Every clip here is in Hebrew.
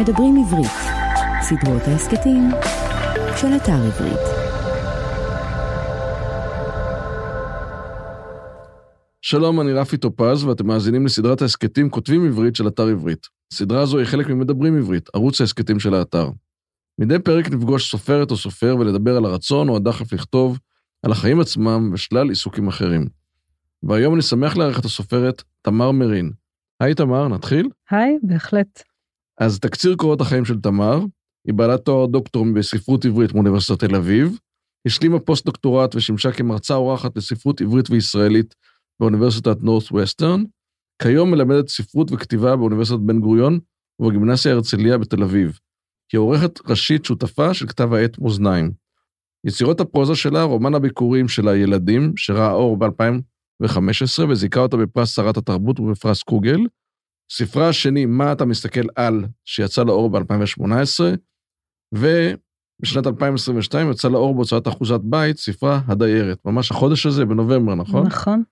מדברים עברית, סדרות ההסכתים של אתר עברית. שלום, אני רפי טופז, ואתם מאזינים לסדרת ההסכתים כותבים עברית של אתר עברית. סדרה זו היא חלק ממדברים עברית, ערוץ ההסכתים של האתר. מדי פרק נפגוש סופרת או סופר ולדבר על הרצון או הדחף לכתוב, על החיים עצמם ושלל עיסוקים אחרים. והיום אני שמח לארח את הסופרת תמר מרין. היי תמר, נתחיל? היי, בהחלט. אז תקציר קורות החיים של תמר, היא בעלת תואר דוקטור בספרות עברית מאוניברסיטת תל אביב, השלימה פוסט-דוקטורט ושימשה כמרצה אורחת לספרות עברית וישראלית באוניברסיטת נורת' ווסטרן, כיום מלמדת ספרות וכתיבה באוניברסיטת בן גוריון ובגימנסיה הרצליה בתל אביב. היא עורכת ראשית שותפה של כתב העת מאזניים. יצירות הפרוזה שלה, רומן הביקורים של הילדים, שראה אור ב-2015 וזיכה אותה בפרס שרת התרבות ובפרס קוגל, ספרה השני, מה אתה מסתכל על, שיצא לאור ב-2018, ובשנת 2022 יצא לאור בהוצאת אחוזת בית, ספרה הדיירת. ממש החודש הזה, בנובמבר, נכון? נכון.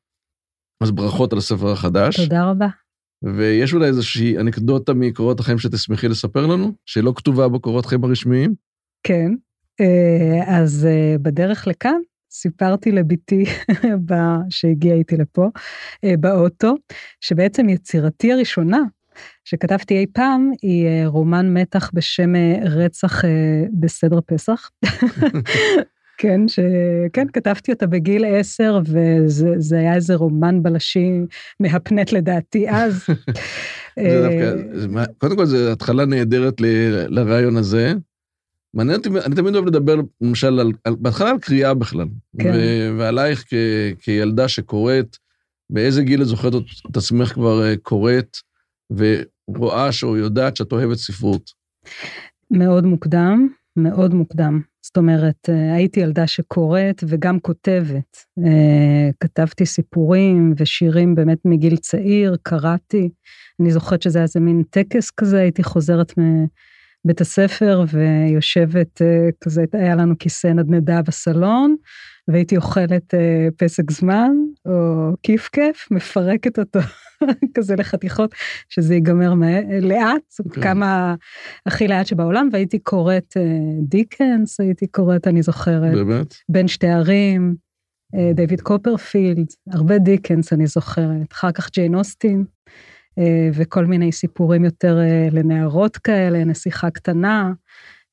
אז ברכות על הספר החדש. תודה רבה. ויש אולי איזושהי אנקדוטה מקורות החיים שתשמחי לספר לנו, שלא כתובה בקורות חיים הרשמיים? כן. אה, אז אה, בדרך לכאן סיפרתי לבתי שהגיעה איתי לפה, אה, באוטו, שבעצם יצירתי הראשונה שכתבתי אי פעם היא רומן מתח בשם רצח בסדר פסח. כן, ש... כן, כתבתי אותה בגיל עשר, וזה היה איזה רומן בלשי מהפנט לדעתי אז. זה דווקא, קודם כל, זו התחלה נהדרת. לרעיון הזה. מעניין אותי, אני תמיד אוהב לדבר, למשל, על, על, בהתחלה על קריאה בכלל. כן. ו, ועלייך כ, כילדה שקוראת, באיזה גיל את זוכרת את עצמך כבר אה, קוראת, ורואה או יודעת שאת אוהבת ספרות? מאוד מוקדם, מאוד מוקדם. זאת אומרת, אה, הייתי ילדה שקוראת וגם כותבת. אה, כתבתי סיפורים ושירים באמת מגיל צעיר, קראתי. אני זוכרת שזה היה איזה מין טקס כזה, הייתי חוזרת מבית הספר ויושבת אה, כזה, היה לנו כיסא נדנדה בסלון, והייתי אוכלת אה, פסק זמן, או כיף כיף, מפרקת אותו כזה לחתיכות, שזה ייגמר לאט, okay. אוקיי. כמה הכי לאט שבעולם, והייתי קוראת אה, דיקנס, הייתי קוראת, אני זוכרת. באמת? בין שתי ערים, דיוויד קופרפילד, הרבה דיקנס אני זוכרת, אחר כך ג'יין אוסטין. אה, וכל מיני סיפורים יותר אה, לנערות כאלה, נסיכה קטנה.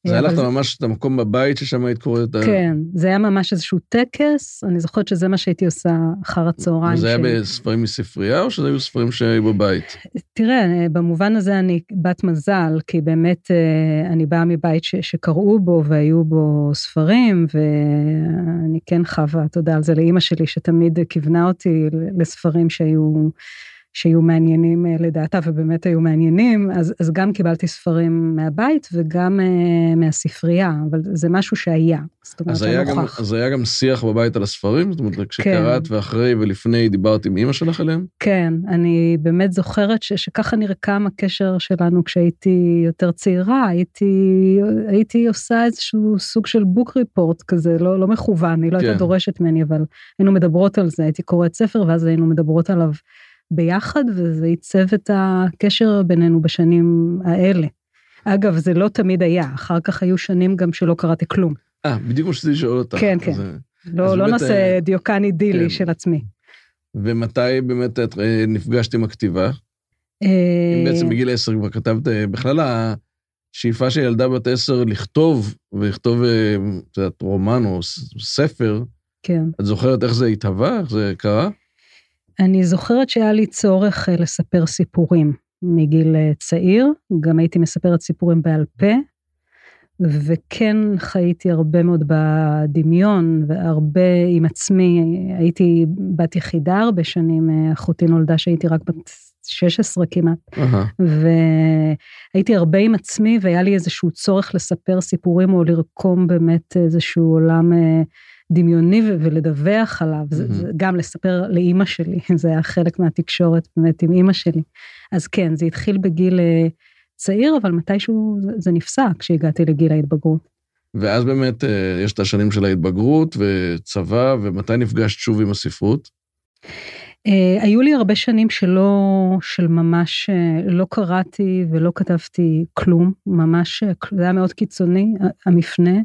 זה היה לך ממש את המקום בבית ששם היית קוראת את ה... כן, זה היה ממש איזשהו טקס, אני זוכרת שזה מה שהייתי עושה אחר הצהריים. וזה היה בספרים מספרייה, או שזה היו ספרים שהיו בבית? תראה, במובן הזה אני בת מזל, כי באמת אה, אני באה מבית שקראו בו והיו בו ספרים, ואני כן חווה תודה על זה לאימא שלי, שתמיד כיוונה אותי לספרים שהיו... שיהיו מעניינים אה, לדעתה, ובאמת היו מעניינים, אז, אז גם קיבלתי ספרים מהבית וגם uh, מהספרייה, אבל זה משהו שהיה. זאת אומרת, אז היה, גם, אז היה גם שיח בבית על הספרים? זאת אומרת, כשקראת כן. ואחרי ולפני דיברת עם אימא שלך עליהם? כן, אני באמת זוכרת ש, שככה נרקם הקשר שלנו כשהייתי יותר צעירה, הייתי, הייתי עושה איזשהו סוג של בוק ריפורט כזה, לא, לא מכוון, היא לא כן. הייתה דורשת ממני, אבל היינו מדברות על זה, הייתי קוראת ספר ואז היינו מדברות עליו. ביחד, וזה עיצב את הקשר בינינו בשנים האלה. אגב, זה לא תמיד היה, אחר כך היו שנים גם שלא קראתי כלום. אה, בדיוק מה שרציתי לשאול אותך. כן, כן. אז, לא, לא נעשה אה, דיוקן אידילי כן. של עצמי. ומתי באמת את אה, נפגשת עם הכתיבה? אם בעצם בגיל עשר כבר כתבת, בכלל השאיפה של ילדה בת עשר לכתוב, ולכתוב, את יודעת, רומן או ספר, כן. את זוכרת איך זה התהווה, איך זה קרה? אני זוכרת שהיה לי צורך אה, לספר סיפורים מגיל אה, צעיר, גם הייתי מספרת סיפורים בעל פה, וכן חייתי הרבה מאוד בדמיון והרבה עם עצמי, הייתי בת יחידה הרבה שנים, אה, אחותי נולדה שהייתי רק בת 16 כמעט, uh-huh. והייתי הרבה עם עצמי והיה לי איזשהו צורך לספר סיפורים או לרקום באמת איזשהו עולם דמיוני ולדווח עליו, mm-hmm. זה, זה גם לספר לאימא שלי, זה היה חלק מהתקשורת באמת עם אימא שלי. אז כן, זה התחיל בגיל אה, צעיר, אבל מתישהו זה, זה נפסק כשהגעתי לגיל ההתבגרות. ואז באמת אה, יש את השנים של ההתבגרות וצבא, ומתי נפגשת שוב עם הספרות? Uh, היו לי הרבה שנים שלא, של ממש uh, לא קראתי ולא כתבתי כלום, ממש, uh, זה היה מאוד קיצוני, המפנה,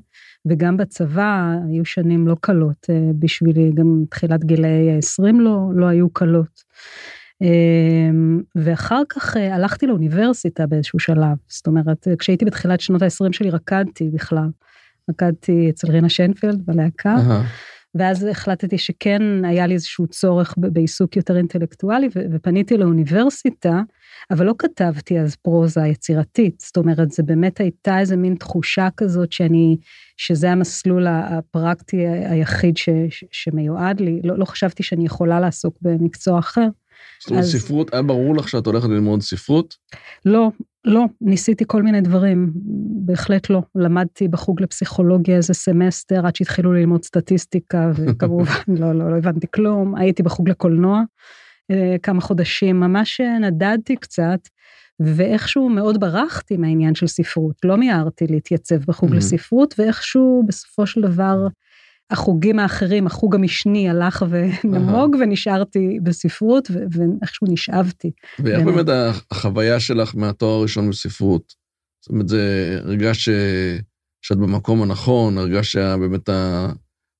וגם בצבא היו שנים לא קלות uh, בשבילי, גם תחילת גילאי ה-20 לא, לא היו קלות. Uh, ואחר כך uh, הלכתי לאוניברסיטה באיזשהו שלב, זאת אומרת, כשהייתי בתחילת שנות ה-20 שלי רקדתי בכלל. רקדתי אצל רינה שיינפלד בלהקה. Uh-huh. ואז החלטתי שכן היה לי איזשהו צורך בעיסוק יותר אינטלקטואלי, ופניתי לאוניברסיטה, אבל לא כתבתי אז פרוזה יצירתית, זאת אומרת, זה באמת הייתה איזה מין תחושה כזאת שאני, שזה המסלול הפרקטי היחיד ש, ש, שמיועד לי, לא, לא חשבתי שאני יכולה לעסוק במקצוע אחר. זאת אומרת, אז... ספרות, היה ברור לך שאת הולכת ללמוד ספרות? לא, לא, ניסיתי כל מיני דברים, בהחלט לא. למדתי בחוג לפסיכולוגיה איזה סמסטר עד שהתחילו ללמוד סטטיסטיקה, וכמובן לא, לא, לא הבנתי כלום. הייתי בחוג לקולנוע אה, כמה חודשים, ממש נדדתי קצת, ואיכשהו מאוד ברחתי מהעניין של ספרות. לא מיהרתי להתייצב בחוג mm-hmm. לספרות, ואיכשהו בסופו של דבר החוגים האחרים, החוג המשני הלך ונמוג, ונשארתי בספרות, ואיכשהו נשאבתי. ואיך באמת החוויה שלך מהתואר הראשון בספרות? זאת אומרת, זה הרגש שאת במקום הנכון, הרגש שבאמת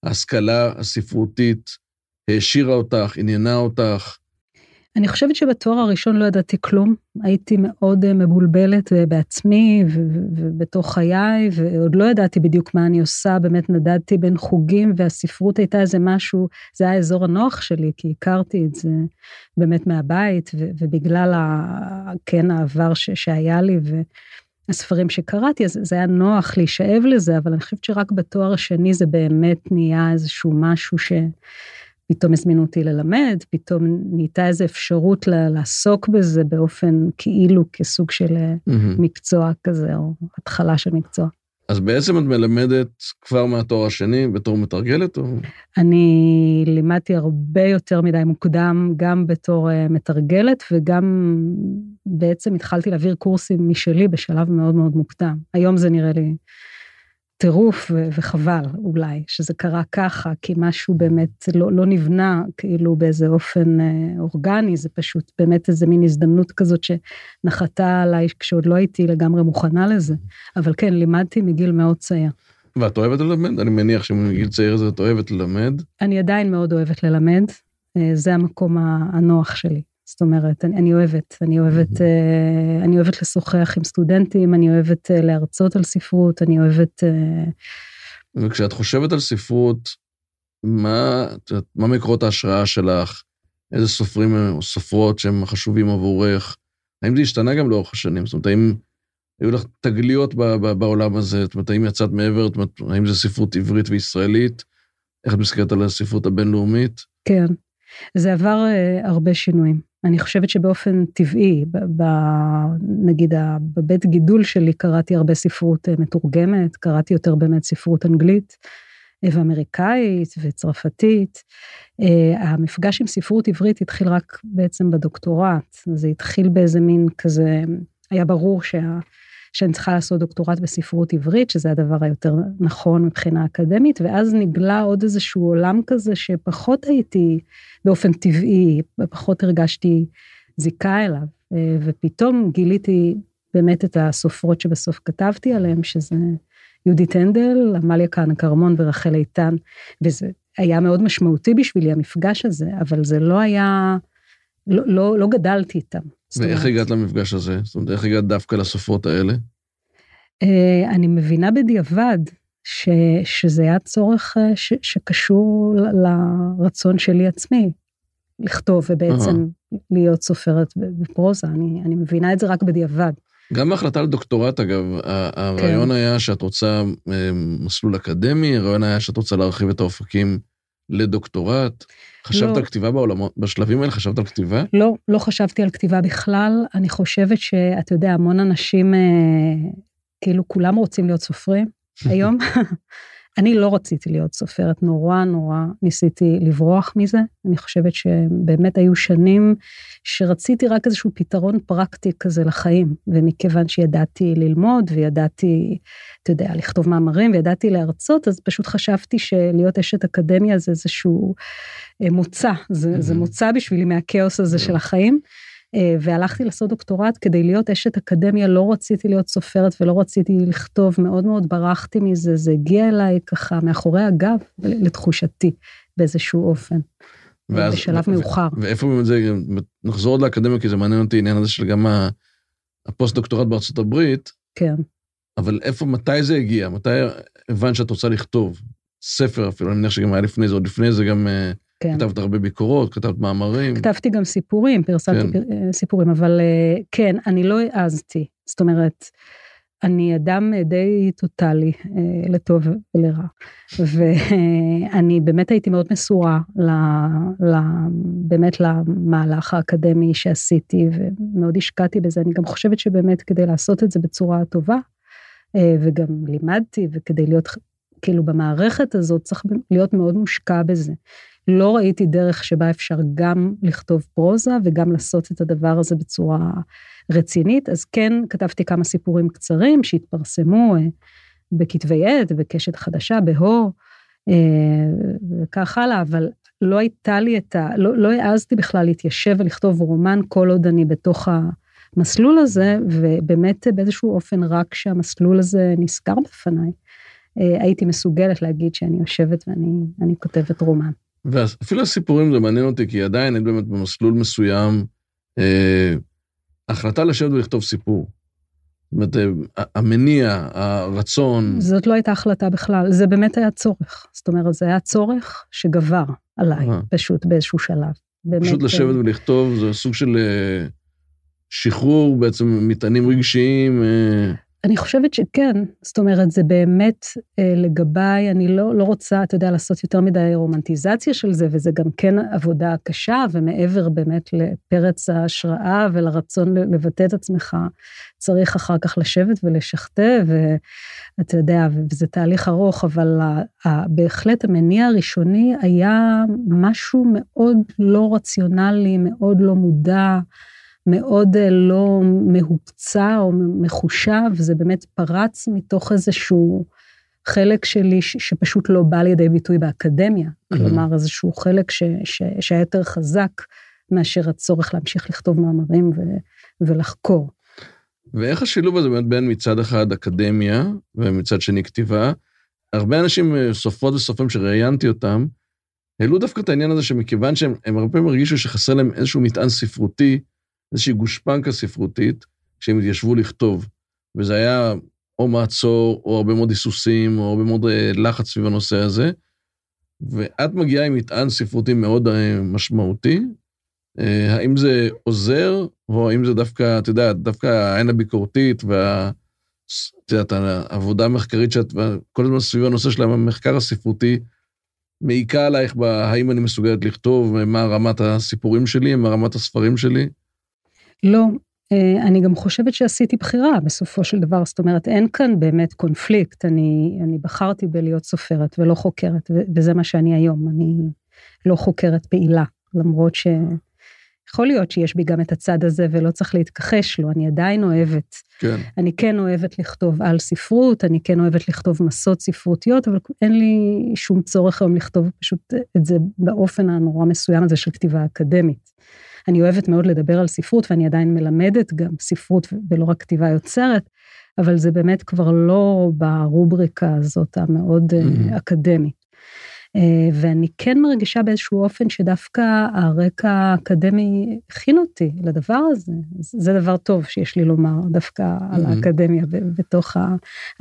ההשכלה הספרותית העשירה אותך, עניינה אותך. אני חושבת שבתואר הראשון לא ידעתי כלום, הייתי מאוד אה, מבולבלת אה, בעצמי ובתוך חיי, ועוד לא ידעתי בדיוק מה אני עושה, באמת נדדתי בין חוגים, והספרות הייתה איזה משהו, זה היה האזור הנוח שלי, כי הכרתי את זה באמת מהבית, ובגלל, ה, כן, העבר ש, שהיה לי, והספרים שקראתי, אז זה היה נוח להישאב לזה, אבל אני חושבת שרק בתואר השני זה באמת נהיה איזשהו משהו ש... פתאום הזמינו אותי ללמד, פתאום נהייתה איזו אפשרות לעסוק בזה באופן כאילו כסוג של mm-hmm. מקצוע כזה, או התחלה של מקצוע. אז בעצם את מלמדת כבר מהתואר השני בתור מתרגלת? או... אני לימדתי הרבה יותר מדי מוקדם, גם בתור uh, מתרגלת, וגם בעצם התחלתי להעביר קורסים משלי בשלב מאוד מאוד מוקדם. היום זה נראה לי טירוף וחבל אולי שזה קרה ככה, כי משהו באמת לא, לא נבנה כאילו באיזה אופן אה, אורגני, זה פשוט באמת איזה מין הזדמנות כזאת שנחתה עליי כשעוד לא הייתי לגמרי מוכנה לזה. אבל כן, לימדתי מגיל מאוד צעיר. ואת אוהבת ללמד? אני מניח שמגיל צעיר זה את אוהבת ללמד. אני עדיין מאוד אוהבת ללמד, אה, זה המקום הנוח שלי. זאת אומרת, אני, אני אוהבת, אני אוהבת, uh, אני אוהבת לשוחח עם סטודנטים, אני אוהבת uh, להרצות על ספרות, אני אוהבת... Uh... וכשאת חושבת על ספרות, מה, מה מקורות ההשראה שלך? איזה סופרים או סופרות שהם חשובים עבורך? האם זה השתנה גם לאורך השנים? זאת אומרת, האם היו לך תגליות ב, ב, בעולם הזה? זאת אומרת, האם יצאת מעבר? זאת אומרת, האם זה ספרות עברית וישראלית? איך את מסתכלת על הספרות הבינלאומית? כן, זה עבר uh, הרבה שינויים. אני חושבת שבאופן טבעי, ב, נגיד בבית גידול שלי קראתי הרבה ספרות אה, מתורגמת, קראתי יותר באמת ספרות אנגלית אה, ואמריקאית וצרפתית. אה, המפגש עם ספרות עברית התחיל רק בעצם בדוקטורט, זה התחיל באיזה מין כזה, היה ברור שה... שאני צריכה לעשות דוקטורט בספרות עברית, שזה הדבר היותר נכון מבחינה אקדמית, ואז נגלה עוד איזשהו עולם כזה שפחות הייתי באופן טבעי, פחות הרגשתי זיקה אליו, אה, ופתאום גיליתי באמת את הסופרות שבסוף כתבתי עליהן, שזה יהודית הנדל, עמליה כהנא כרמון ורחל איתן, וזה היה מאוד משמעותי בשבילי המפגש הזה, אבל זה לא היה, לא, לא, לא גדלתי איתם. ואיך הגעת למפגש הזה? זאת אומרת, איך הגעת דווקא לסופרות האלה? אה, אני מבינה בדיעבד ש, שזה היה צורך אה, ש, שקשור לרצון שלי עצמי, לכתוב ובעצם uh-huh. להיות סופרת בפרוזה, אני, אני מבינה את זה רק בדיעבד. גם ההחלטה על דוקטורט, אגב, הרעיון כן. היה שאת רוצה אה, מסלול אקדמי, הרעיון היה שאת רוצה להרחיב את האופקים לדוקטורט. חשבת לא. על כתיבה בעולמות, בשלבים האלה חשבת על כתיבה? לא, לא חשבתי על כתיבה בכלל. אני חושבת שאתה יודע, המון אנשים, אה, כאילו כולם רוצים להיות סופרים היום. אני לא רציתי להיות סופרת, נורא נורא ניסיתי לברוח מזה. אני חושבת שבאמת היו שנים שרציתי רק איזשהו פתרון פרקטי כזה לחיים, ומכיוון שידעתי ללמוד וידעתי, אתה יודע, לכתוב מאמרים וידעתי להרצות, אז פשוט חשבתי שלהיות אשת אקדמיה זה איזשהו אה, מוצא, זה, זה מוצא בשבילי מהכאוס הזה של החיים. אה, והלכתי לעשות דוקטורט כדי להיות אשת אקדמיה, לא רציתי להיות סופרת ולא רציתי לכתוב, מאוד מאוד ברחתי מזה, זה הגיע אליי ככה מאחורי הגב, לתחושתי, באיזשהו אופן. ואז, בשלב ו- מאוחר. ואיפה באמת זה, נחזור עוד לאקדמיה, כי זה מעניין אותי, העניין הזה של גם הפוסט-דוקטורט בארצות הברית. כן. אבל איפה, מתי זה הגיע? מתי הבנת שאת רוצה לכתוב? ספר אפילו, אני מניח שגם היה לפני זה, עוד לפני זה גם... כן. כתבת הרבה ביקורות, כתבת מאמרים. כתבתי גם סיפורים, פרסמתי כן. אה, סיפורים, אבל אה, כן, אני לא העזתי. זאת אומרת, אני אדם די טוטאלי, אה, לטוב ולרע. ואני באמת הייתי מאוד מסורה, ל, ל, באמת למהלך האקדמי שעשיתי, ומאוד השקעתי בזה. אני גם חושבת שבאמת כדי לעשות את זה בצורה טובה, וגם לימדתי, וכדי להיות, כאילו במערכת הזאת צריך להיות מאוד מושקע בזה. לא ראיתי דרך שבה אפשר גם לכתוב פרוזה וגם לעשות את הדבר הזה בצורה רצינית, אז כן כתבתי כמה סיפורים קצרים שהתפרסמו אה, בכתבי עת, בקשת חדשה, בהו, אה, וכך הלאה, אבל לא הייתה לי את ה... לא, לא העזתי בכלל להתיישב ולכתוב רומן כל עוד אני בתוך המסלול הזה, ובאמת באיזשהו אופן רק כשהמסלול הזה נסגר בפניי, אה, הייתי מסוגלת להגיד שאני יושבת ואני כותבת רומן. ואפילו הסיפורים זה מעניין אותי, כי עדיין אני באמת במסלול מסוים, אה, החלטה לשבת ולכתוב סיפור. זאת אומרת, אה, המניע, הרצון. זאת לא הייתה החלטה בכלל, זה באמת היה צורך. זאת אומרת, זה היה צורך שגבר עליי, אה. פשוט באיזשהו שלב. באמת, פשוט לשבת אה... ולכתוב, זה סוג של אה, שחרור, בעצם מטענים רגשיים. אה... אני חושבת שכן, זאת אומרת, זה באמת אה, לגביי, אני לא, לא רוצה, אתה יודע, לעשות יותר מדי רומנטיזציה של זה, וזה גם כן עבודה קשה, ומעבר באמת לפרץ ההשראה ולרצון לבטא את עצמך, צריך אחר כך לשבת ולשכתב, ואתה יודע, וזה תהליך ארוך, אבל בהחלט המניע הראשוני היה משהו מאוד לא רציונלי, מאוד לא מודע. מאוד אה, לא מהוקצע או מחושב, זה באמת פרץ מתוך איזשהו חלק שלי שפשוט לא בא לידי ביטוי באקדמיה. Mm-hmm. כלומר, איזשהו חלק ש, ש, שהיה יותר חזק מאשר הצורך להמשיך לכתוב מאמרים ו, ולחקור. ואיך השילוב הזה באמת בין מצד אחד אקדמיה ומצד שני כתיבה? הרבה אנשים, אה, סופרות וסופרים שראיינתי אותם, העלו דווקא את העניין הזה שמכיוון שהם הרבה פעמים הרגישו שחסר להם איזשהו מטען ספרותי, איזושהי גושפנקה ספרותית כשהם התיישבו לכתוב. וזה היה או מעצור, או הרבה מאוד היסוסים, או הרבה מאוד אה, לחץ סביב הנושא הזה. ואת מגיעה עם מטען ספרותי מאוד אה, משמעותי. אה, האם זה עוזר, או האם זה דווקא, את יודעת, דווקא העין הביקורתית וה... את יודעת, העבודה המחקרית שאת, כל הזמן סביב הנושא של המחקר הספרותי, מעיקה עלייך בהאם אני מסוגלת לכתוב, מה רמת הסיפורים שלי, מה רמת הספרים שלי? לא, אה, אני גם חושבת שעשיתי בחירה בסופו של דבר, זאת אומרת, אין כאן באמת קונפליקט, אני, אני בחרתי בלהיות סופרת ולא חוקרת, וזה מה שאני היום, אני לא חוקרת פעילה, למרות ש... יכול להיות שיש בי גם את הצד הזה ולא צריך להתכחש לו, אני עדיין אוהבת. כן. אני כן אוהבת לכתוב על ספרות, אני כן אוהבת לכתוב מסות ספרותיות, אבל אין לי שום צורך היום לכתוב פשוט את זה באופן הנורא מסוים הזה של כתיבה אקדמית. אני אוהבת מאוד לדבר על ספרות, ואני עדיין מלמדת גם ספרות ולא רק כתיבה יוצרת, אבל זה באמת כבר לא ברובריקה הזאת המאוד mm-hmm. אקדמית. אה, ואני כן מרגישה באיזשהו אופן שדווקא הרקע האקדמי הכין אותי לדבר הזה. זה דבר טוב שיש לי לומר דווקא mm-hmm. על האקדמיה בתוך ה...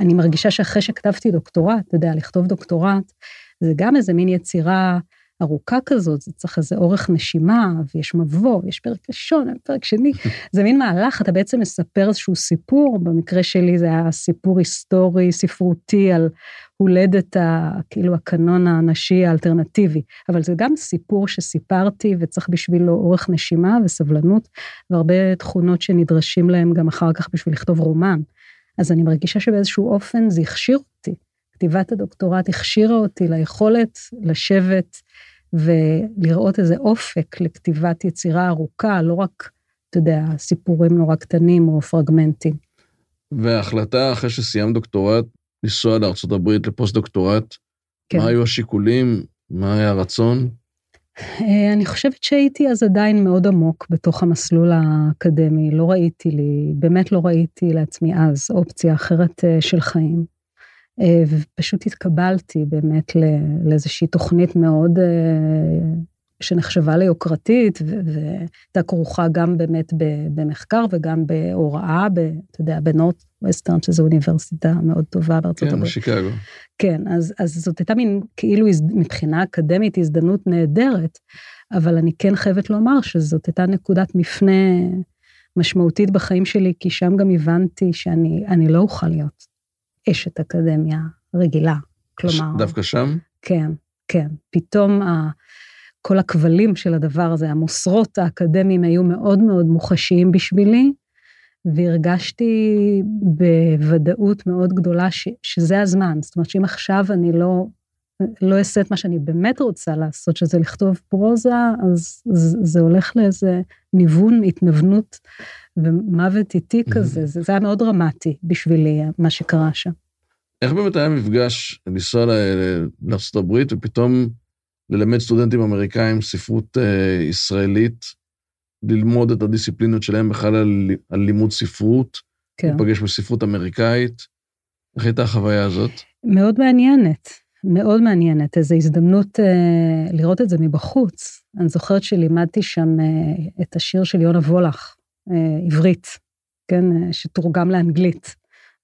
אני מרגישה שאחרי שכתבתי דוקטורט, אתה יודע, לכתוב דוקטורט, זה גם איזה מין יצירה ארוכה כזאת, זה צריך איזה אורך נשימה, ויש מבוא, יש פרק ראשון, פרק שני, זה מין מהלך, אתה בעצם מספר איזשהו סיפור, במקרה שלי זה היה סיפור היסטורי, ספרותי, על הולדת, ה, כאילו, הקנון הנשי האלטרנטיבי, אבל זה גם סיפור שסיפרתי, וצריך בשבילו אורך נשימה וסבלנות, והרבה תכונות שנדרשים להם גם אחר כך בשביל לכתוב רומן. אז אני מרגישה שבאיזשהו אופן זה הכשיר אותי כתיבת הדוקטורט הכשירה אותי ליכולת לשבת ולראות איזה אופק לכתיבת יצירה ארוכה, לא רק, אתה יודע, סיפורים נורא קטנים או פרגמנטים. וההחלטה אחרי שסיים דוקטורט, לנסוע לארה"ב לפוסט-דוקטורט, כן. מה היו השיקולים? מה היה הרצון? אה, אני חושבת שהייתי אז עדיין מאוד עמוק בתוך המסלול האקדמי, לא ראיתי לי, באמת לא ראיתי לעצמי אז אופציה אחרת אה, של חיים. אה, ופשוט התקבלתי באמת לאיזושהי תוכנית מאוד שנחשבה ליוקרתית, והייתה כרוכה גם באמת במחקר וגם בהוראה, אתה יודע, בנורט ווסטרן, שזו אוניברסיטה מאוד טובה בארצות כן, הברית. כן, בשיקגו. כן, אז, אז זאת הייתה מין, כאילו מבחינה אקדמית הזדמנות נהדרת, אבל אני כן חייבת לומר שזאת הייתה נקודת מפנה משמעותית בחיים שלי, כי שם גם הבנתי שאני לא אוכל להיות אשת אקדמיה רגילה. כלומר... דווקא שם? כן, כן. פתאום ה... כל הכבלים של הדבר הזה, המוסרות האקדמיים היו מאוד מאוד מוחשיים בשבילי, והרגשתי בוודאות מאוד גדולה ש, שזה הזמן. זאת אומרת שאם עכשיו אני לא, לא אעשה את מה שאני באמת רוצה לעשות, שזה לכתוב פרוזה, אז זה, הולך לאיזה ניוון, התנוונות ומוות איטי כזה. זה, זה היה מאוד דרמטי בשבילי, מה שקרה שם. איך באמת היה מפגש לנסוע לארה"ב ופתאום ללמד סטודנטים אמריקאים ספרות אה, ישראלית, ללמוד את הדיסציפלינות שלהם בכלל על, על לימוד ספרות, כן. לפגש בספרות אמריקאית. איך הייתה החוויה הזאת? מאוד מעניינת, מאוד מעניינת. איזו הזדמנות אה, לראות את זה מבחוץ. אני זוכרת שלימדתי שם אה, את השיר של יונה וולך, אה, עברית, כן, אה, שתורגם לאנגלית.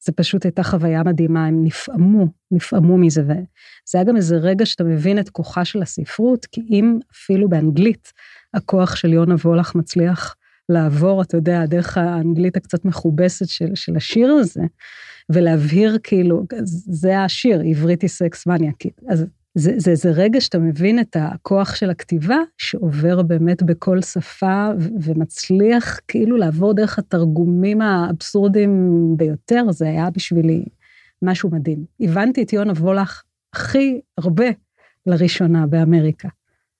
זה פשוט הייתה חוויה מדהימה, הם נפעמו, נפעמו מזה, וזה היה גם איזה רגע שאתה מבין את כוחה של הספרות, כי אם אפילו באנגלית הכוח של יונה וולך מצליח לעבור, אתה יודע, דרך האנגלית הקצת מכובסת של, של השיר הזה, ולהבהיר כאילו, זה השיר, עברית היא סקס מניאקית. אז זה, זה, זה רגע שאתה מבין את הכוח של הכתיבה, שעובר באמת בכל שפה ומצליח כאילו לעבור דרך התרגומים האבסורדיים ביותר, זה היה בשבילי משהו מדהים. הבנתי את יונה וולך הכי הרבה לראשונה באמריקה.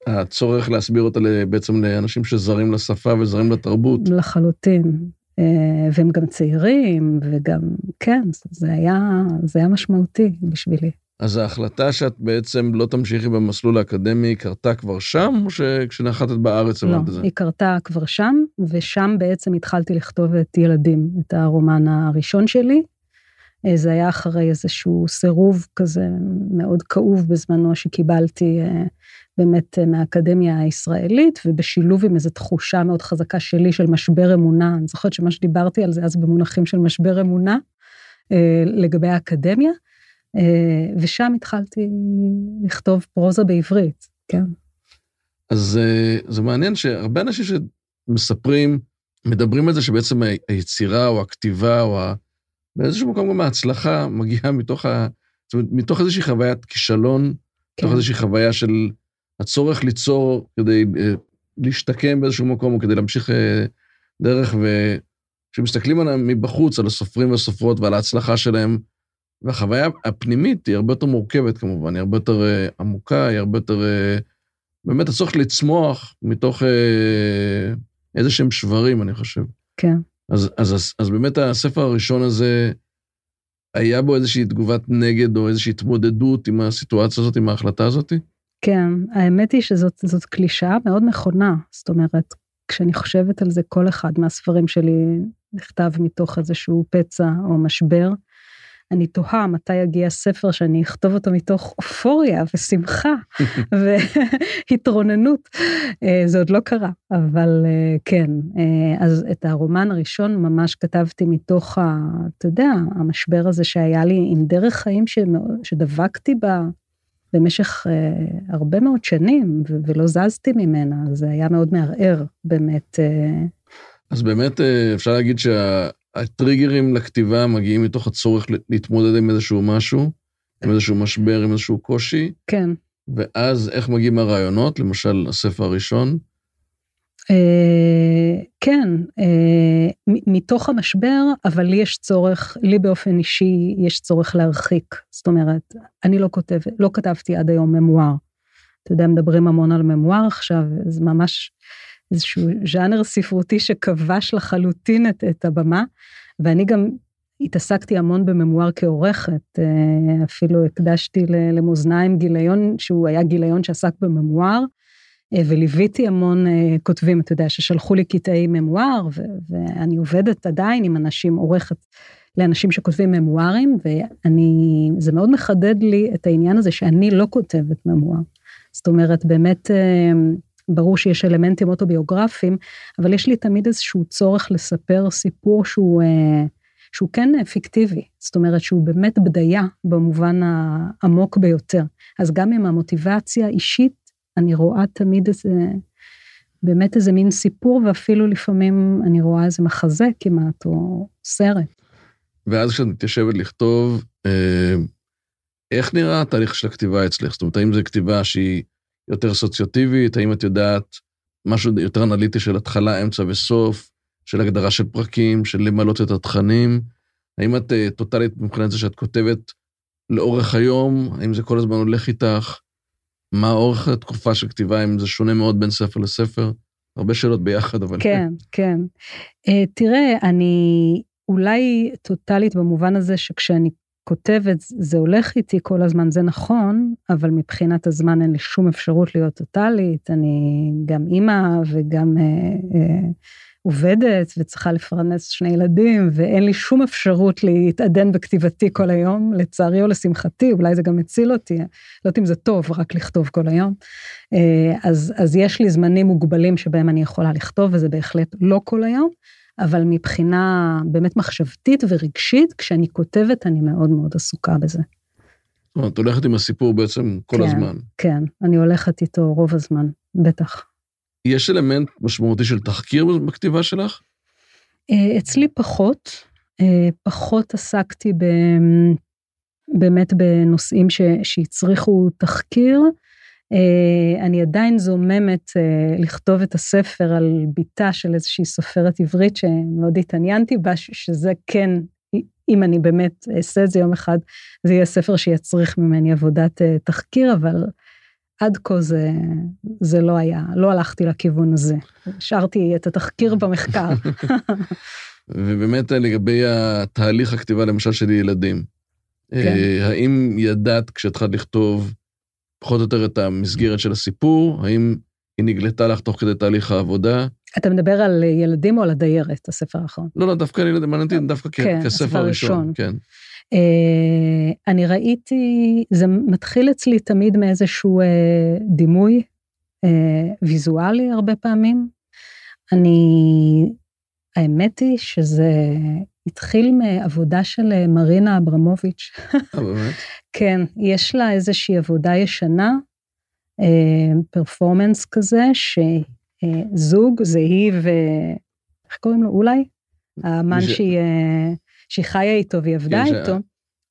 הצורך להסביר אותה בעצם לאנשים שזרים לשפה וזרים לתרבות. לחלוטין. אה, והם גם צעירים, וגם, כן, זה היה, זה היה משמעותי בשבילי. אז ההחלטה שאת בעצם לא תמשיכי במסלול האקדמי קרתה כבר שם, או שכשנחתת בארץ אמרת את זה? לא, היא קרתה כבר שם, ושם בעצם התחלתי לכתוב את ילדים, את הרומן הראשון שלי. אה, זה היה אחרי איזשהו סירוב כזה מאוד כאוב בזמנו שקיבלתי אה, באמת אה, מהאקדמיה הישראלית, ובשילוב עם איזו תחושה מאוד חזקה שלי של משבר אמונה. אני זוכרת שמה שדיברתי על זה אז במונחים של משבר אמונה לגבי האקדמיה. ושם התחלתי לכתוב פרוזה בעברית, כן. אז זה מעניין שהרבה אנשים שמספרים, מדברים על זה שבעצם היצירה או הכתיבה או ה... באיזשהו מקום גם ההצלחה מגיעה מתוך, ה... זאת אומרת, מתוך איזושהי חוויית כישלון, כן. מתוך איזושהי חוויה של הצורך ליצור כדי אה, להשתקם באיזשהו מקום או כדי להמשיך דרך, וכשמסתכלים עליהם מבחוץ, על הסופרים והסופרות ועל ההצלחה שלהם, והחוויה הפנימית היא הרבה יותר מורכבת כמובן, היא הרבה יותר uh, עמוקה, היא הרבה יותר... באמת הצורך לצמוח מתוך איזה שהם שברים, אני חושב. כן. אז, אז, אז, אז באמת הספר הראשון הזה, היה בו איזושהי תגובת נגד או איזושהי התמודדות עם הסיטואציה הזאת, עם ההחלטה הזאת? כן, האמת היא שזאת קלישאה מאוד נכונה. זאת אומרת, כשאני חושבת על זה, כל אחד מהספרים שלי נכתב מתוך איזשהו פצע או משבר. אני תוהה מתי יגיע ספר שאני אכתוב אותו מתוך אופוריה ושמחה והתרוננות. אה, זה עוד לא קרה, אבל אה, כן. אה, אז את הרומן הראשון ממש כתבתי מתוך, ה, אתה יודע, המשבר הזה שהיה לי עם דרך חיים שדבקתי בה במשך הרבה מאוד שנים ולא זזתי ממנה, זה היה מאוד מערער באמת. אז באמת אפשר להגיד שה... הטריגרים לכתיבה מגיעים מתוך הצורך להתמודד עם איזשהו משהו, עם איזשהו משבר, עם איזשהו קושי. כן. ואז איך מגיעים הרעיונות, למשל הספר הראשון? אה, כן, אה, מתוך המשבר, אבל לי יש צורך, לי באופן אישי יש צורך להרחיק. זאת אומרת, אני לא כותבת, לא כתבתי עד היום ממואר. אתה יודע, מדברים המון על ממואר עכשיו, זה ממש איזשהו ז'אנר ספרותי שכבש לחלוטין את, את הבמה, ואני גם התעסקתי המון בממואר כעורכת, אה, אפילו הקדשתי למאזניים גיליון, שהוא היה גיליון שעסק בממואר, אה, וליוויתי המון אה, כותבים, אתה יודע, ששלחו לי קטעי ממואר, ואני עובדת עדיין עם אנשים, עורכת לאנשים שכותבים ממוארים, ואני, זה מאוד מחדד לי את העניין הזה שאני לא כותבת ממואר. זאת אומרת, באמת, ברור שיש אלמנטים אוטוביוגרפיים, אבל יש לי תמיד איזשהו צורך לספר סיפור שהוא... שהוא כן פיקטיבי, זאת אומרת שהוא באמת בדיה במובן העמוק ביותר. אז גם עם המוטיבציה האישית, אני רואה תמיד איזה, באמת איזה מין סיפור, ואפילו לפעמים אני רואה איזה מחזה כמעט, או סרט. ואז כשאת מתיישבת לכתוב, אה, איך נראה התהליך של הכתיבה אצלך? זאת אומרת, האם זו כתיבה שהיא יותר סוציוטיבית? האם את יודעת משהו יותר אנליטי של התחלה, אמצע וסוף? של הגדרה של פרקים, של למלות את התכנים? האם את uh, טוטאלית מבחינת זה שאת כותבת לאורך היום? האם זה כל הזמן הולך איתך? מה אורך התקופה של כתיבה, אם זה שונה מאוד בין ספר לספר? הרבה שאלות ביחד, אבל... כן, כן. Uh, תראה, אני אולי טוטאלית במובן הזה שכשאני כותבת, זה הולך איתי כל הזמן, זה נכון, אבל מבחינת הזמן אין לי שום אפשרות להיות טוטאלית. אני גם אימא וגם... Uh, uh, עובדת וצריכה לפרנס שני ילדים, ואין לי שום אפשרות להתעדן בכתיבתי כל היום, לצערי או לשמחתי, אולי זה גם מציל אותי, לא יודעת אם זה טוב רק לכתוב כל היום. אה, אז, אז יש לי זמנים מוגבלים שבהם אני יכולה לכתוב, וזה בהחלט לא כל היום, אבל מבחינה באמת מחשבתית ורגשית, כשאני כותבת, אני מאוד מאוד עסוקה בזה. את הולכת עם הסיפור בעצם כל כן, הזמן. כן, אני הולכת איתו רוב הזמן, בטח. יש אלמנט משמעותי של תחקיר בכתיבה שלך? אה, אצלי פחות. אה, פחות עסקתי ב... באמת בנושאים ש... שהצריכו תחקיר. אה, אני עדיין זוממת לכתוב את הספר על בתה של איזושהי סופרת עברית שמאוד התעניינתי בה, שזה כן, אם אני באמת אעשה את זה יום אחד, זה יהיה ספר שיצריך ממני עבודת תחקיר, אבל עד כה זה, זה לא היה, לא הלכתי לכיוון הזה. השארתי את התחקיר במחקר. ובאמת לגבי התהליך הכתיבה, למשל, של ילדים. כן. אה, האם ידעת כשהתחלת לכתוב פחות או יותר את המסגרת של הסיפור? האם היא נגלתה לך תוך כדי תהליך העבודה? אתה מדבר על ילדים או על הדיירת, הספר האחרון? לא, לא, דווקא על ילדים, מעניין אותי דווקא כן, כספר הראשון. כן, Uh, אני ראיתי, זה מתחיל אצלי תמיד מאיזשהו uh, דימוי uh, ויזואלי הרבה פעמים. אני, האמת היא שזה התחיל מעבודה של מרינה אברמוביץ'. באמת? כן, יש לה איזושהי עבודה ישנה, פרפורמנס כזה, שזוג, זה היא ו... איך קוראים לו? אולי? האמן שהיא... שהיא חיה איתו והיא עבדה כן, איתו.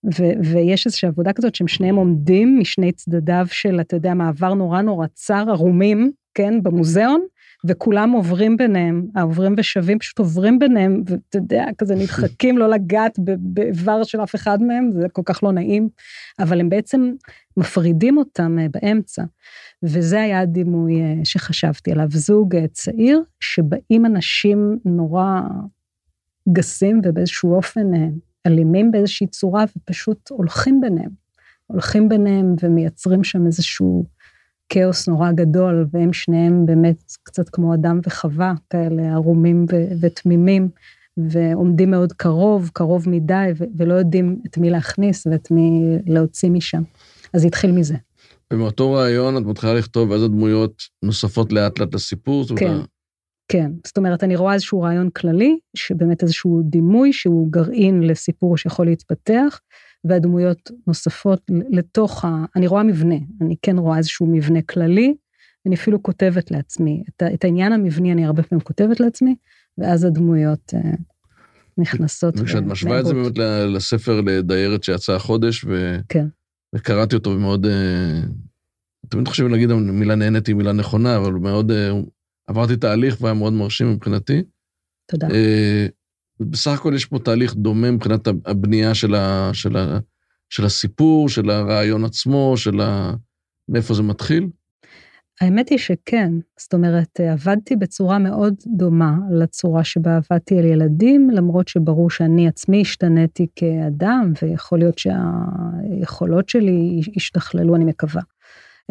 ו- ויש איזושהי עבודה כזאת שהם שניהם עומדים משני צדדיו של, אתה יודע, מעבר נורא נורא צר, ערומים, כן, במוזיאון, וכולם עוברים ביניהם, העוברים ושווים פשוט עוברים ביניהם, ואתה יודע, כזה נדחקים לא לגעת באיבר של אף אחד מהם, זה כל כך לא נעים, אבל הם בעצם מפרידים אותם אה, באמצע. וזה היה הדימוי אה, שחשבתי עליו, זוג אה, צעיר, שבאים אנשים נורא גסים ובאיזשהו אופן אלימים באיזושהי צורה ופשוט הולכים ביניהם. הולכים ביניהם ומייצרים שם איזשהו כאוס נורא גדול, והם שניהם באמת קצת כמו אדם וחווה, כאלה ערומים ו- ותמימים, ועומדים מאוד קרוב, קרוב מדי, ו- ולא יודעים את מי להכניס ואת מי להוציא משם. אז התחיל מזה. ומאותו רעיון את מתחילה לכתוב איזה דמויות נוספות לאט לאט לסיפור? כן. כן, זאת אומרת, אני רואה איזשהו רעיון כללי, שבאמת איזשהו דימוי שהוא גרעין לסיפור שיכול להתפתח, והדמויות נוספות לתוך ה... אני רואה מבנה, אני כן רואה איזשהו מבנה כללי, אני אפילו כותבת לעצמי. את, את העניין המבני אני הרבה פעמים כותבת לעצמי, ואז הדמויות אה, נכנסות. וכשאת משווה את זה באמת לספר לדיירת שיצא החודש, ו... כן. וקראתי אותו ומאוד... אה, תמיד חושבים להגיד המילה נהנית היא מילה נכונה, אבל מאוד... אה, עברתי תהליך והיה מאוד מרשים מבחינתי. תודה. אה, בסך הכל יש פה תהליך דומה מבחינת הבנייה של, ה, של, ה, של הסיפור, של הרעיון עצמו, של ה... מאיפה זה מתחיל. האמת היא שכן, זאת אומרת, עבדתי בצורה מאוד דומה לצורה שבה עבדתי על ילדים, למרות שברור שאני עצמי השתניתי כאדם, ויכול להיות שהיכולות שלי השתכללו, אני מקווה,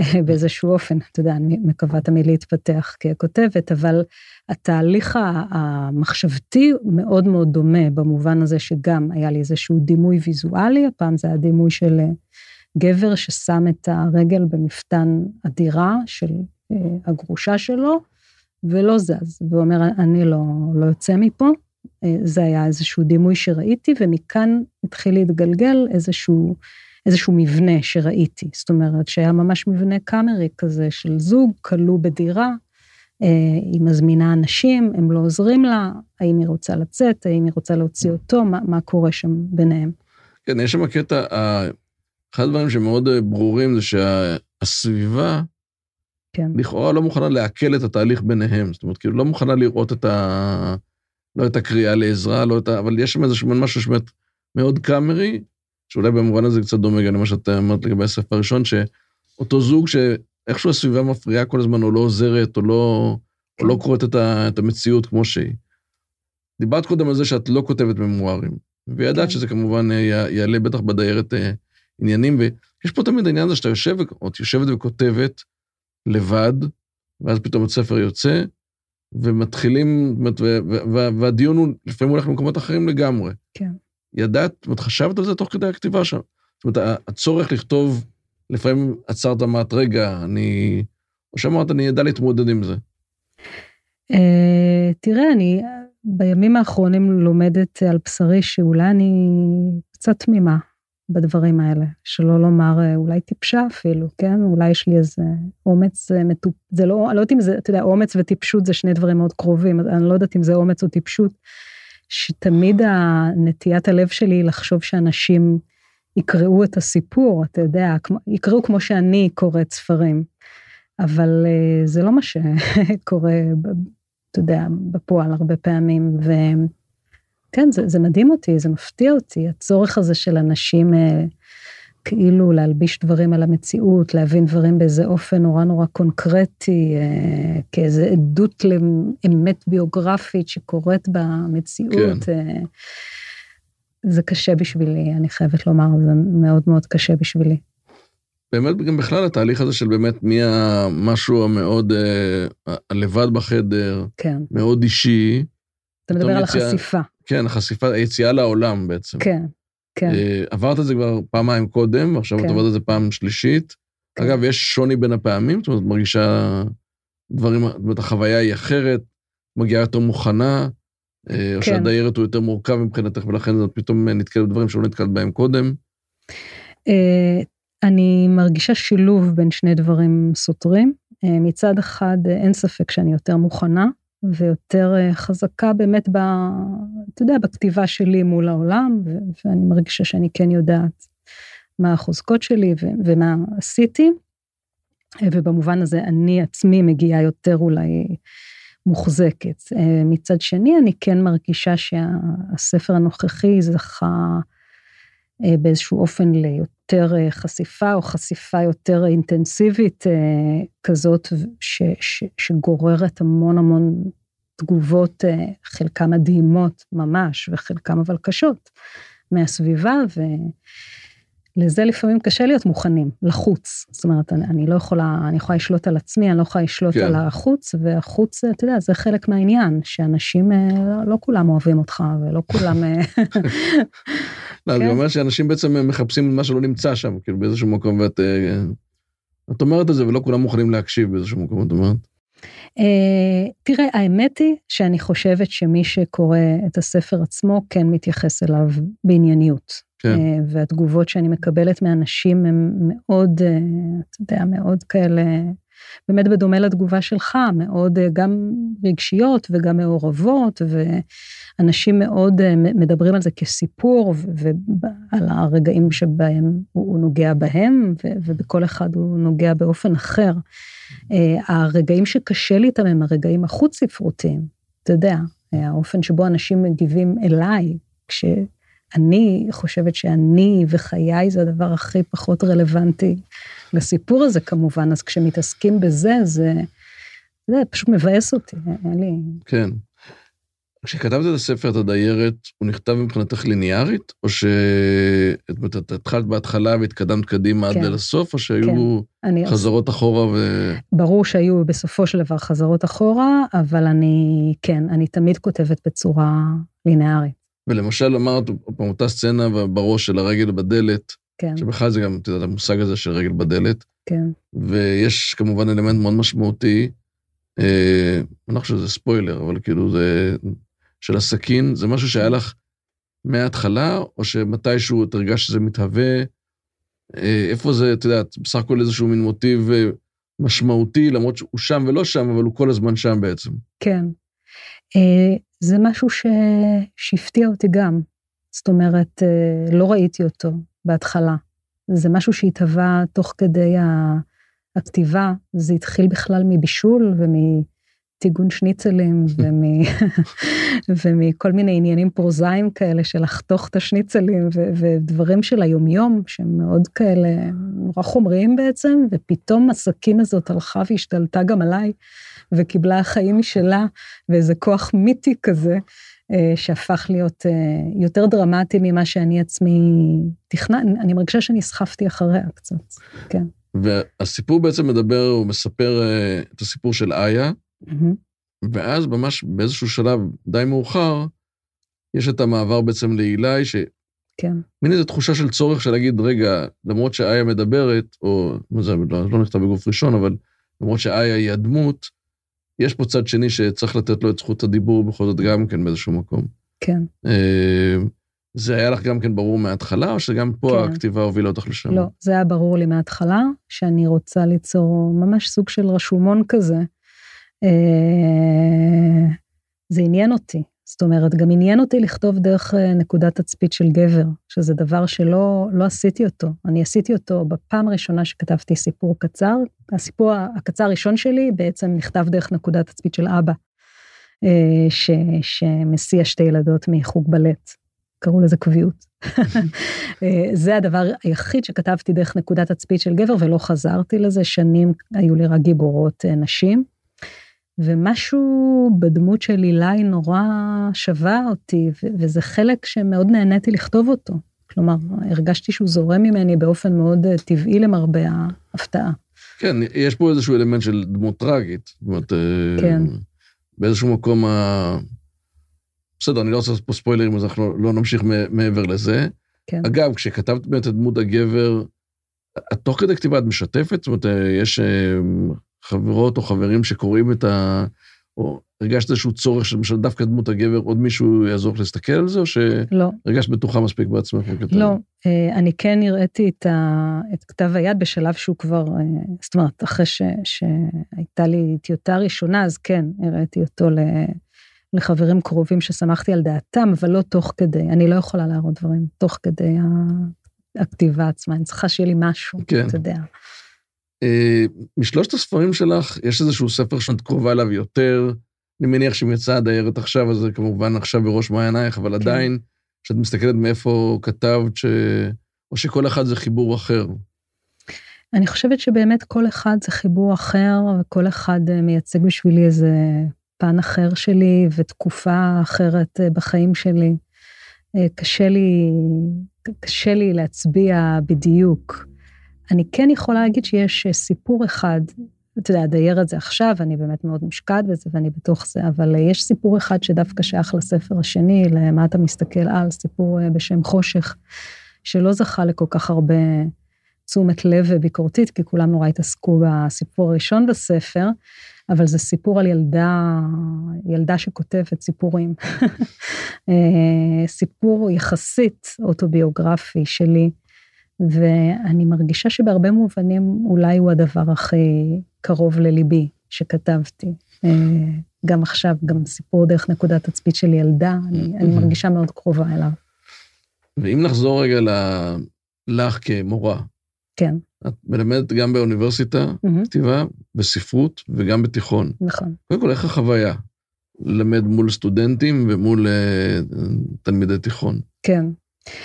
באיזשהו אופן, אתה יודע, אני מקווה תמיד להתפתח ככותבת, אבל התהליך המחשבתי מאוד מאוד דומה, במובן הזה שגם היה לי איזשהו דימוי ויזואלי, הפעם זה הדימוי של גבר ששם את הרגל במפתן הדירה של אה, הגרושה שלו, ולא זז, ואומר, אני לא, לא יוצא מפה. אה, זה היה איזשהו דימוי שראיתי, ומכאן התחיל להתגלגל איזשהו, איזשהו מבנה שראיתי. זאת אומרת, שהיה ממש מבנה קאמרי כזה של זוג, כלוא בדירה, אה, היא מזמינה אנשים, הם לא עוזרים לה, האם היא רוצה לצאת, האם היא רוצה להוציא אותו, מה, מה קורה שם ביניהם. כן, יש שם קטע, אחד הדברים שמאוד אה, ברורים זה שהסביבה, כן. לכאורה לא מוכנה לעכל את התהליך ביניהם. זאת אומרת, כאילו, לא מוכנה לראות את ה... לא את הקריאה לעזרה, לא את ה... אבל יש שם איזשהו משהו שבאמת מאוד קאמרי, שאולי במובן הזה קצת דומה גם למה שאתה אמרת לגבי הספר הראשון, שאותו זוג שאיכשהו הסביבה מפריעה כל הזמן, או לא עוזרת, או לא, כן. או לא כן. קוראת את, ה... את המציאות כמו שהיא. דיברת קודם על זה שאת לא כותבת ממוארים, וידעת כן. שזה כמובן אה, יעלה בטח בדיירת אה, עניינים, ויש פה תמיד העניין הזה שאתה יושב, או את יושבת וכותבת לבד, ואז פתאום הספר יוצא, ומתחילים, והדיון הוא לפעמים הולך למקומות אחרים לגמרי. כן. ידעת, זאת אומרת, חשבת על זה תוך כדי הכתיבה שם. זאת אומרת, הצורך לכתוב, לפעמים עצרת מעט רגע, אני... או שאמרת, אני אדע להתמודד עם זה. Uh, תראה, אני בימים האחרונים לומדת על בשרי שאולי אני קצת תמימה. בדברים האלה, שלא לומר אה, אולי טיפשה אפילו, כן? אולי יש לי איזה אומץ אה, מטופ... זה לא, אני לא יודעת אם זה, אתה יודע, אומץ וטיפשות זה שני דברים מאוד קרובים, אני לא יודעת אם זה אומץ או טיפשות, שתמיד הנטיית הלב שלי היא לחשוב שאנשים יקראו את הסיפור, אתה יודע, יקראו כמו שאני קוראת ספרים, אבל אה, זה לא מה שקורה, אתה יודע, בפועל הרבה פעמים, ו... כן, זה, זה מדהים אותי, זה מפתיע אותי, הצורך הזה של אנשים אה, כאילו להלביש דברים על המציאות, להבין דברים באיזה אופן נורא נורא קונקרטי, אה, כאיזה עדות לאמת ביוגרפית שקורית במציאות. כן. אה, זה קשה בשבילי, אני חייבת לומר, זה מאוד מאוד קשה בשבילי. באמת, גם בכלל התהליך הזה של באמת מי המשהו המאוד, אה, הלבד בחדר, כן. מאוד אישי. אתה מדבר על החשיפה. כן, החשיפה, היציאה לעולם בעצם. כן, כן. Uh, עברת את זה כבר פעמיים קודם, עכשיו כן. את עוברת את זה פעם שלישית. כן. אגב, יש שוני בין הפעמים, זאת אומרת, את מרגישה דברים, זאת אומרת, החוויה היא אחרת, מגיעה יותר מוכנה, uh, כן. או שהדיירת הוא יותר מורכב מבחינתך, ולכן את פתאום נתקלת בדברים שלא נתקלת בהם קודם. Uh, אני מרגישה שילוב בין שני דברים סותרים. מצד אחד, אין ספק שאני יותר מוכנה, ויותר אה, חזקה באמת, ב, אתה יודע, בכתיבה שלי מול העולם, ו- ואני מרגישה שאני כן יודעת מה החוזקות שלי ו- ומה עשיתי, ובמובן הזה אני עצמי מגיעה יותר אולי מוחזקת. אה, מצד שני, אני כן מרגישה שהספר הנוכחי זכה אה, באיזשהו אופן ליותר חשיפה, או חשיפה יותר אינטנסיבית כזאת, ש, ש, שגוררת המון המון תגובות, חלקם מדהימות ממש, וחלקם אבל קשות, מהסביבה, ולזה לפעמים קשה להיות מוכנים, לחוץ. זאת אומרת, אני, אני לא יכולה, אני יכולה לשלוט על עצמי, אני לא יכולה לשלוט כן. על החוץ, והחוץ, אתה יודע, זה חלק מהעניין, שאנשים, לא, לא כולם אוהבים אותך, ולא כולם... לא, כן. זה אומר שאנשים בעצם מחפשים מה שלא נמצא שם, כאילו באיזשהו מקום, ואת אה, את אומרת את זה, ולא כולם מוכנים להקשיב באיזשהו מקום, את אומרת. Uh, תראה, האמת היא שאני חושבת שמי שקורא את הספר עצמו כן מתייחס אליו בענייניות. כן. Uh, והתגובות שאני מקבלת מאנשים הן מאוד, uh, אתה יודע, מאוד כאלה באמת בדומה לתגובה שלך, מאוד גם רגשיות וגם מעורבות, ואנשים מאוד מדברים על זה כסיפור, ועל הרגעים שבהם הוא נוגע בהם, ובכל אחד הוא נוגע באופן אחר. הרגעים שקשה לי איתם הם הרגעים החוץ-ספרותיים, אתה יודע, האופן שבו אנשים מגיבים אליי, כשאני חושבת שאני וחיי זה הדבר הכי פחות רלוונטי לסיפור הזה כמובן, אז כשמתעסקים בזה, זה, זה פשוט מבאס אותי, אין לי... כן. כשכתבת את הספר, את הדיירת, הוא נכתב מבחינתך ליניארית, או שאת התחלת בהתחלה והתקדמת קדימה עד כן. לסוף, או שהיו אני חזרות אחורה ו... ברור שהיו בסופו של דבר חזרות אחורה, אבל אני, כן, אני תמיד כותבת בצורה לינארית. ולמשל אמרת, פעם, אותה סצנה בראש של הרגל בדלת, כן, שבכלל זה גם, את יודעת, המושג הזה של רגל בדלת, כן, ויש כמובן אלמנט מאוד משמעותי, אה, אני לא חושב שזה ספוילר, אבל כאילו זה, של הסכין, זה משהו שהיה לך מההתחלה, או שמתישהו את הרגשת שזה מתהווה, אה, איפה זה, את יודעת, בסך הכל איזשהו מין מוטיב אה, משמעותי, למרות שהוא שם ולא שם, אבל הוא כל הזמן שם בעצם. כן. אה, זה משהו. שהפתיע אותי גם. זאת אומרת, אה, לא ראיתי אותו בהתחלה. זה משהו שהתהווה תוך כדי הכתיבה, זה התחיל בכלל מבישול ומטיגון שניצלים ומ... ומכל מיני עניינים פרוזאיים כאלה של לחתוך את השניצלים ו... ודברים של היומיום שהם מאוד כאלה נורא חומריים בעצם, ופתאום הסכין הזאת הלכה והשתלטה גם עליי וקיבלה חיים משלה ואיזה כוח מיתי כזה. אה, שהפך להיות אה, יותר דרמטי ממה שאני עצמי תכנן, אני מרגישה שנסחפתי אחריה קצת, כן. והסיפור בעצם מדבר, הוא מספר אה, את הסיפור של איה, מהמם. ואז ממש באיזשהו שלב די מאוחר, יש את המעבר בעצם לאילי, שמין כן, איזו תחושה של צורך של להגיד, רגע, למרות שאיה מדברת, או מה זה לא, לא נכתב בגוף ראשון, אבל למרות שאיה היא הדמות, יש פה צד שני שצריך לתת לו את זכות הדיבור בכל זאת גם כן באיזשהו מקום. כן. אה, זה היה לך גם כן ברור מההתחלה, או שגם פה כן. הכתיבה הובילה אותך לשם? לא, זה היה ברור לי מההתחלה, שאני רוצה ליצור ממש סוג של רשומון כזה. אה, זה עניין אותי. זאת אומרת, גם עניין אותי לכתוב דרך אה, נקודת תצפית של גבר, שזה דבר שלא לא עשיתי אותו. אני עשיתי אותו בפעם הראשונה שכתבתי סיפור קצר. הסיפור הקצר הראשון שלי בעצם נכתב דרך נקודת תצפית של אבא, אה, ש, שמסיע שתי ילדות מחוג בלט. קראו לזה קביעות. אה, זה הדבר היחיד שכתבתי דרך נקודת תצפית של גבר, ולא חזרתי לזה, שנים היו לי רק גיבורות נשים. ומשהו בדמות של אילי נורא שווה אותי, וזה חלק שמאוד נהניתי לכתוב אותו. כלומר, הרגשתי שהוא זורם ממני באופן מאוד אה, טבעי למרבה ההפתעה. כן, יש פה איזשהו אלמנט של דמות טראגית. זאת אומרת, אה, כן. באיזשהו מקום ה... בסדר, אני לא רוצה לעשות פה ספוילרים, אז אנחנו לא נמשיך מעבר לזה. כן. אגב, כשכתבת באמת את דמות הגבר, את תוך כדי כתיבה את משתפת? זאת אומרת, אה, יש חברות או חברים שקוראים את ה... או הרגשת איזשהו צורך של למשל דווקא דמות הגבר, עוד מישהו יעזור לך להסתכל על זה, או לא, שהרגשת בטוחה מספיק בעצמך? לא, אה, אני כן הראיתי את, ה, את כתב היד בשלב שהוא כבר, אה, זאת אומרת, אחרי ש, שהייתה לי טיוטה ראשונה, אז כן, הראיתי אותו ל, לחברים קרובים שסמכתי על דעתם, אבל לא תוך כדי, אני לא יכולה להראות דברים תוך כדי הכתיבה עצמה, אני צריכה שיהיה לי משהו, כן. אתה יודע. אה, משלושת הספרים שלך, יש איזשהו ספר שאת קרובה אליו יותר. אני מניח שאם יצאה הדיירת עכשיו, אז זה כמובן עכשיו בראש מעיינייך, אבל כן. עדיין, כשאת מסתכלת מאיפה כתבת, ש... או שכל אחד זה חיבור אחר. אני חושבת שבאמת כל אחד זה חיבור אחר, וכל אחד אה, מייצג בשבילי איזה פן אחר שלי ותקופה אחרת אה, בחיים שלי. קשה לי, קשה לי להצביע בדיוק. אני כן יכולה להגיד שיש אה, סיפור אחד, אתה יודע, הדיירת זה עכשיו, אני באמת מאוד מושקעת בזה ואני בתוך זה, אבל אה, יש סיפור אחד שדווקא שייך לספר השני, למה אתה מסתכל על, סיפור אה, בשם חושך, שלא זכה לכל כך הרבה תשומת לב וביקורתית, כי כולם נורא התעסקו בסיפור הראשון בספר, אבל זה סיפור על ילדה, ילדה שכותבת סיפורים. סיפור יחסית אוטוביוגרפי שלי, ואני מרגישה שבהרבה מובנים אולי הוא הדבר הכי קרוב לליבי, שכתבתי. אה, גם עכשיו, גם סיפור דרך נקודת תצפית של ילדה, אני, אני מרגישה מאוד קרובה אליו. ואם נחזור רגע ל... לך כמורה, כן. את מלמדת גם באוניברסיטה, מהמם. כתיבה, בספרות וגם בתיכון. נכון. קודם כל, איך החוויה? ללמד מול סטודנטים ומול אה, תלמידי תיכון. כן.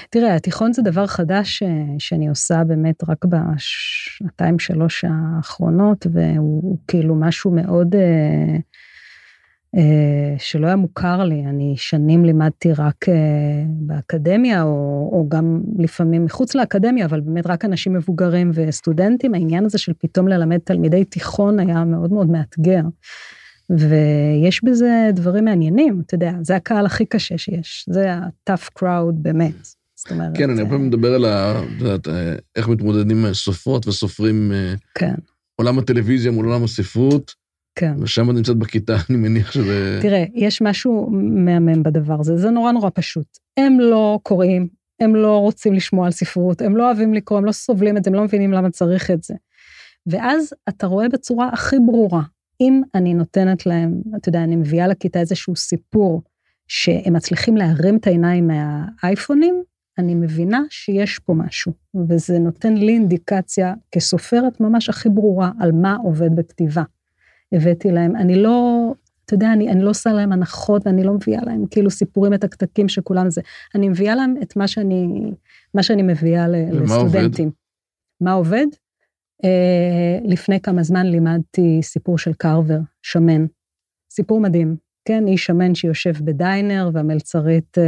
תראה, התיכון זה דבר חדש אה, שאני עושה באמת רק בשנתיים, שלוש האחרונות, והוא הוא כאילו משהו מאוד אה, אה, שלא היה מוכר לי. אני שנים לימדתי רק אה, באקדמיה, או, או גם לפעמים מחוץ לאקדמיה, אבל באמת רק אנשים מבוגרים וסטודנטים. העניין הזה של פתאום ללמד תלמידי תיכון היה מאוד מאוד מאתגר. ויש בזה דברים מעניינים, אתה יודע, זה הקהל הכי קשה שיש, זה ה-tough crowd באמת. זאת אומרת... כן, אני אה, הרבה פעמים מדבר על ה... את יודעת, אה, איך מתמודדים סופרות וסופרים, אה, כן, עולם הטלוויזיה מול עולם הספרות, כן. ושם את נמצאת בכיתה, אני מניח שזה... תראה, יש משהו מהמם בדבר הזה, זה נורא נורא פשוט. הם לא קוראים, הם לא רוצים לשמוע על ספרות, הם לא אוהבים לקרוא, הם לא סובלים את זה, הם לא מבינים למה צריך את זה. ואז אתה רואה בצורה הכי ברורה, אם אני נותנת להם, אתה יודע, אני מביאה לכיתה איזשהו סיפור שהם מצליחים להרים את העיניים מהאייפונים, אני מבינה שיש פה משהו, וזה נותן לי אינדיקציה כסופרת ממש הכי ברורה על מה עובד בכתיבה. הבאתי להם, אני לא, אתה יודע, אני, אני לא עושה להם הנחות ואני לא מביאה להם כאילו סיפורים מתקתקים שכולם זה, אני מביאה להם את מה שאני, מה שאני מביאה לסטודנטים. מה עובד? Uh, לפני כמה זמן לימדתי סיפור של קרבר, שמן. סיפור מדהים, כן? איש שמן שיושב בדיינר והמלצרית uh,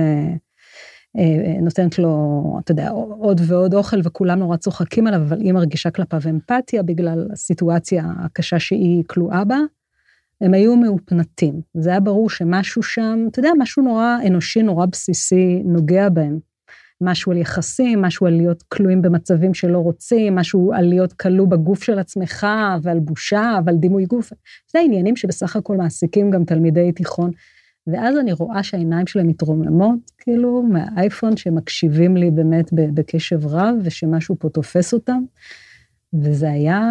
uh, נותנת לו, אתה יודע, עוד ועוד אוכל וכולם נורא צוחקים עליו, אבל היא מרגישה כלפיו אמפתיה בגלל הסיטואציה הקשה שהיא כלואה בה. הם היו מאופנתים. זה היה ברור שמשהו שם, אתה יודע, משהו נורא אנושי, נורא בסיסי, נוגע בהם. משהו על יחסים, משהו על להיות כלואים במצבים שלא רוצים, משהו על להיות כלוא בגוף של עצמך, ועל בושה, ועל דימוי גוף. זה עניינים שבסך הכל מעסיקים גם תלמידי תיכון. ואז אני רואה שהעיניים שלהם מתרוממות, כאילו, מהאייפון, שמקשיבים לי באמת בקשב רב, ושמשהו פה תופס אותם. וזה היה...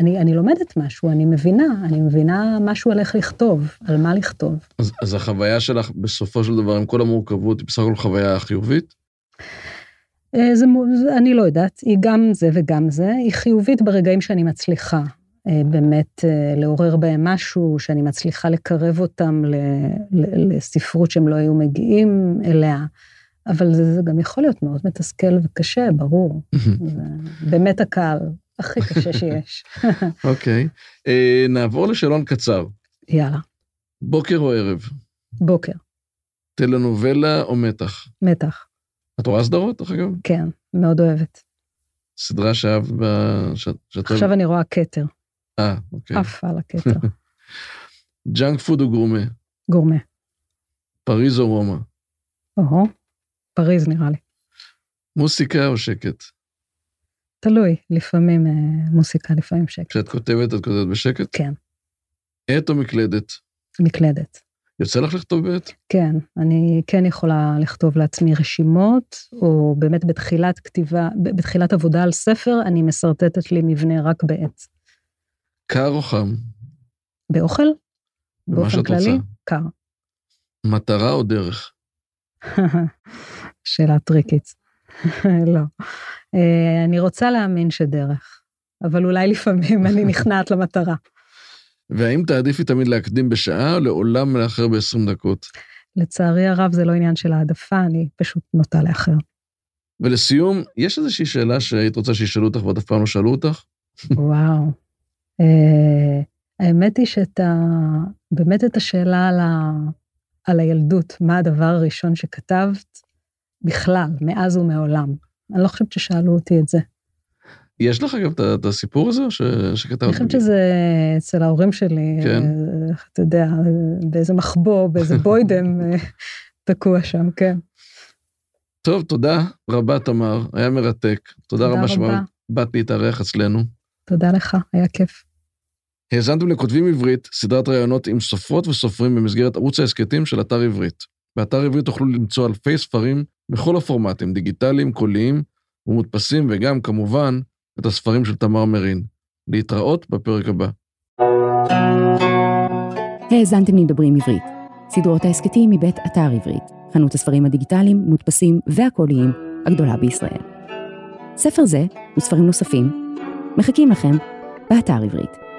אני, אני לומדת משהו, אני מבינה, אני מבינה משהו על איך לכתוב, על מה לכתוב. אז, אז החוויה שלך, בסופו של דבר, עם כל המורכבות, היא בסך הכל חוויה חיובית? אה, זה, אני לא יודעת, היא גם זה וגם זה, היא חיובית ברגעים שאני מצליחה אה, באמת אה, לעורר בהם משהו, שאני מצליחה לקרב אותם ל, ל, לספרות שהם לא היו מגיעים אליה, אבל זה, זה גם יכול להיות מאוד מתסכל וקשה, ברור. באמת הקהל הכי קשה שיש. אוקיי. אה, נעבור לשאלון קצר. יאללה, בוקר או ערב? בוקר, טלנובלה או מתח? מתח, את רואה סדרות, דרך אגב? כן, מאוד אוהבת. סדרה שאהבת ב... ש... שאת... עכשיו אני רואה כתר, אה, אוקיי. עפה על הכתר, ג'אנק פוד או גורמה? גורמה. פריז או רומא? או, פריז נראה לי. מוסיקה או שקט? תלוי, לפעמים אה, מוסיקה, לפעמים שקט. כשאת כותבת, את כותבת בשקט? כן, עט או מקלדת? מקלדת. יוצא לך לכתוב בעט? כן, אני כן יכולה לכתוב לעצמי רשימות, או באמת בתחילת כתיבה, בתחילת עבודה על ספר, אני משרטטת לי מבנה רק בעט. קר או חם? באוכל? באופן כללי? רוצה. קר. מטרה או דרך? שאלה טריקית. לא. אה, אני רוצה להאמין שדרך, אבל אולי לפעמים אני נכנעת למטרה. והאם תעדיפי תמיד להקדים בשעה או לעולם לאחר ב-20 דקות? לצערי הרב זה לא עניין של העדפה, אני פשוט נוטה לאחר. ולסיום, יש איזושהי שאלה שהיית רוצה שישאלו אותך ועוד אף פעם לא שאלו אותך? וואו. אה, האמת היא שאת ה... באמת את השאלה על, ה... על הילדות, מה הדבר הראשון שכתבת, בכלל, מאז ומעולם. אני לא חושבת ששאלו אותי את זה. יש לך אגב את- הסיפור הזה ש... שכתבת? אני חושבת שזה אצל ההורים שלי, כן. אה, אתה יודע, באיזה מחבוא, באיזה בוידם אה, תקוע שם, כן. טוב, תודה רבה, תמר, היה מרתק. תודה תודה רבה. שבאת להתארח אצלנו. תודה לך, היה כיף. האזנתם לכותבים עברית, סדרת ראיונות עם סופרות וסופרים במסגרת ערוץ ההסכתים של אתר עברית. באתר עברית תוכלו למצוא אלפי ספרים בכל הפורמטים, דיגיטליים, קוליים ומודפסים, וגם, כמובן, את הספרים של תמר מרין. להתראות בפרק הבא. האזנתם לדברים עברית, סדרות ההסכתים מבית אתר עברית, חנות הספרים הדיגיטליים, מודפסים והקוליים הגדולה בישראל. ספר זה וספרים נוספים מחכים לכם באתר עברית.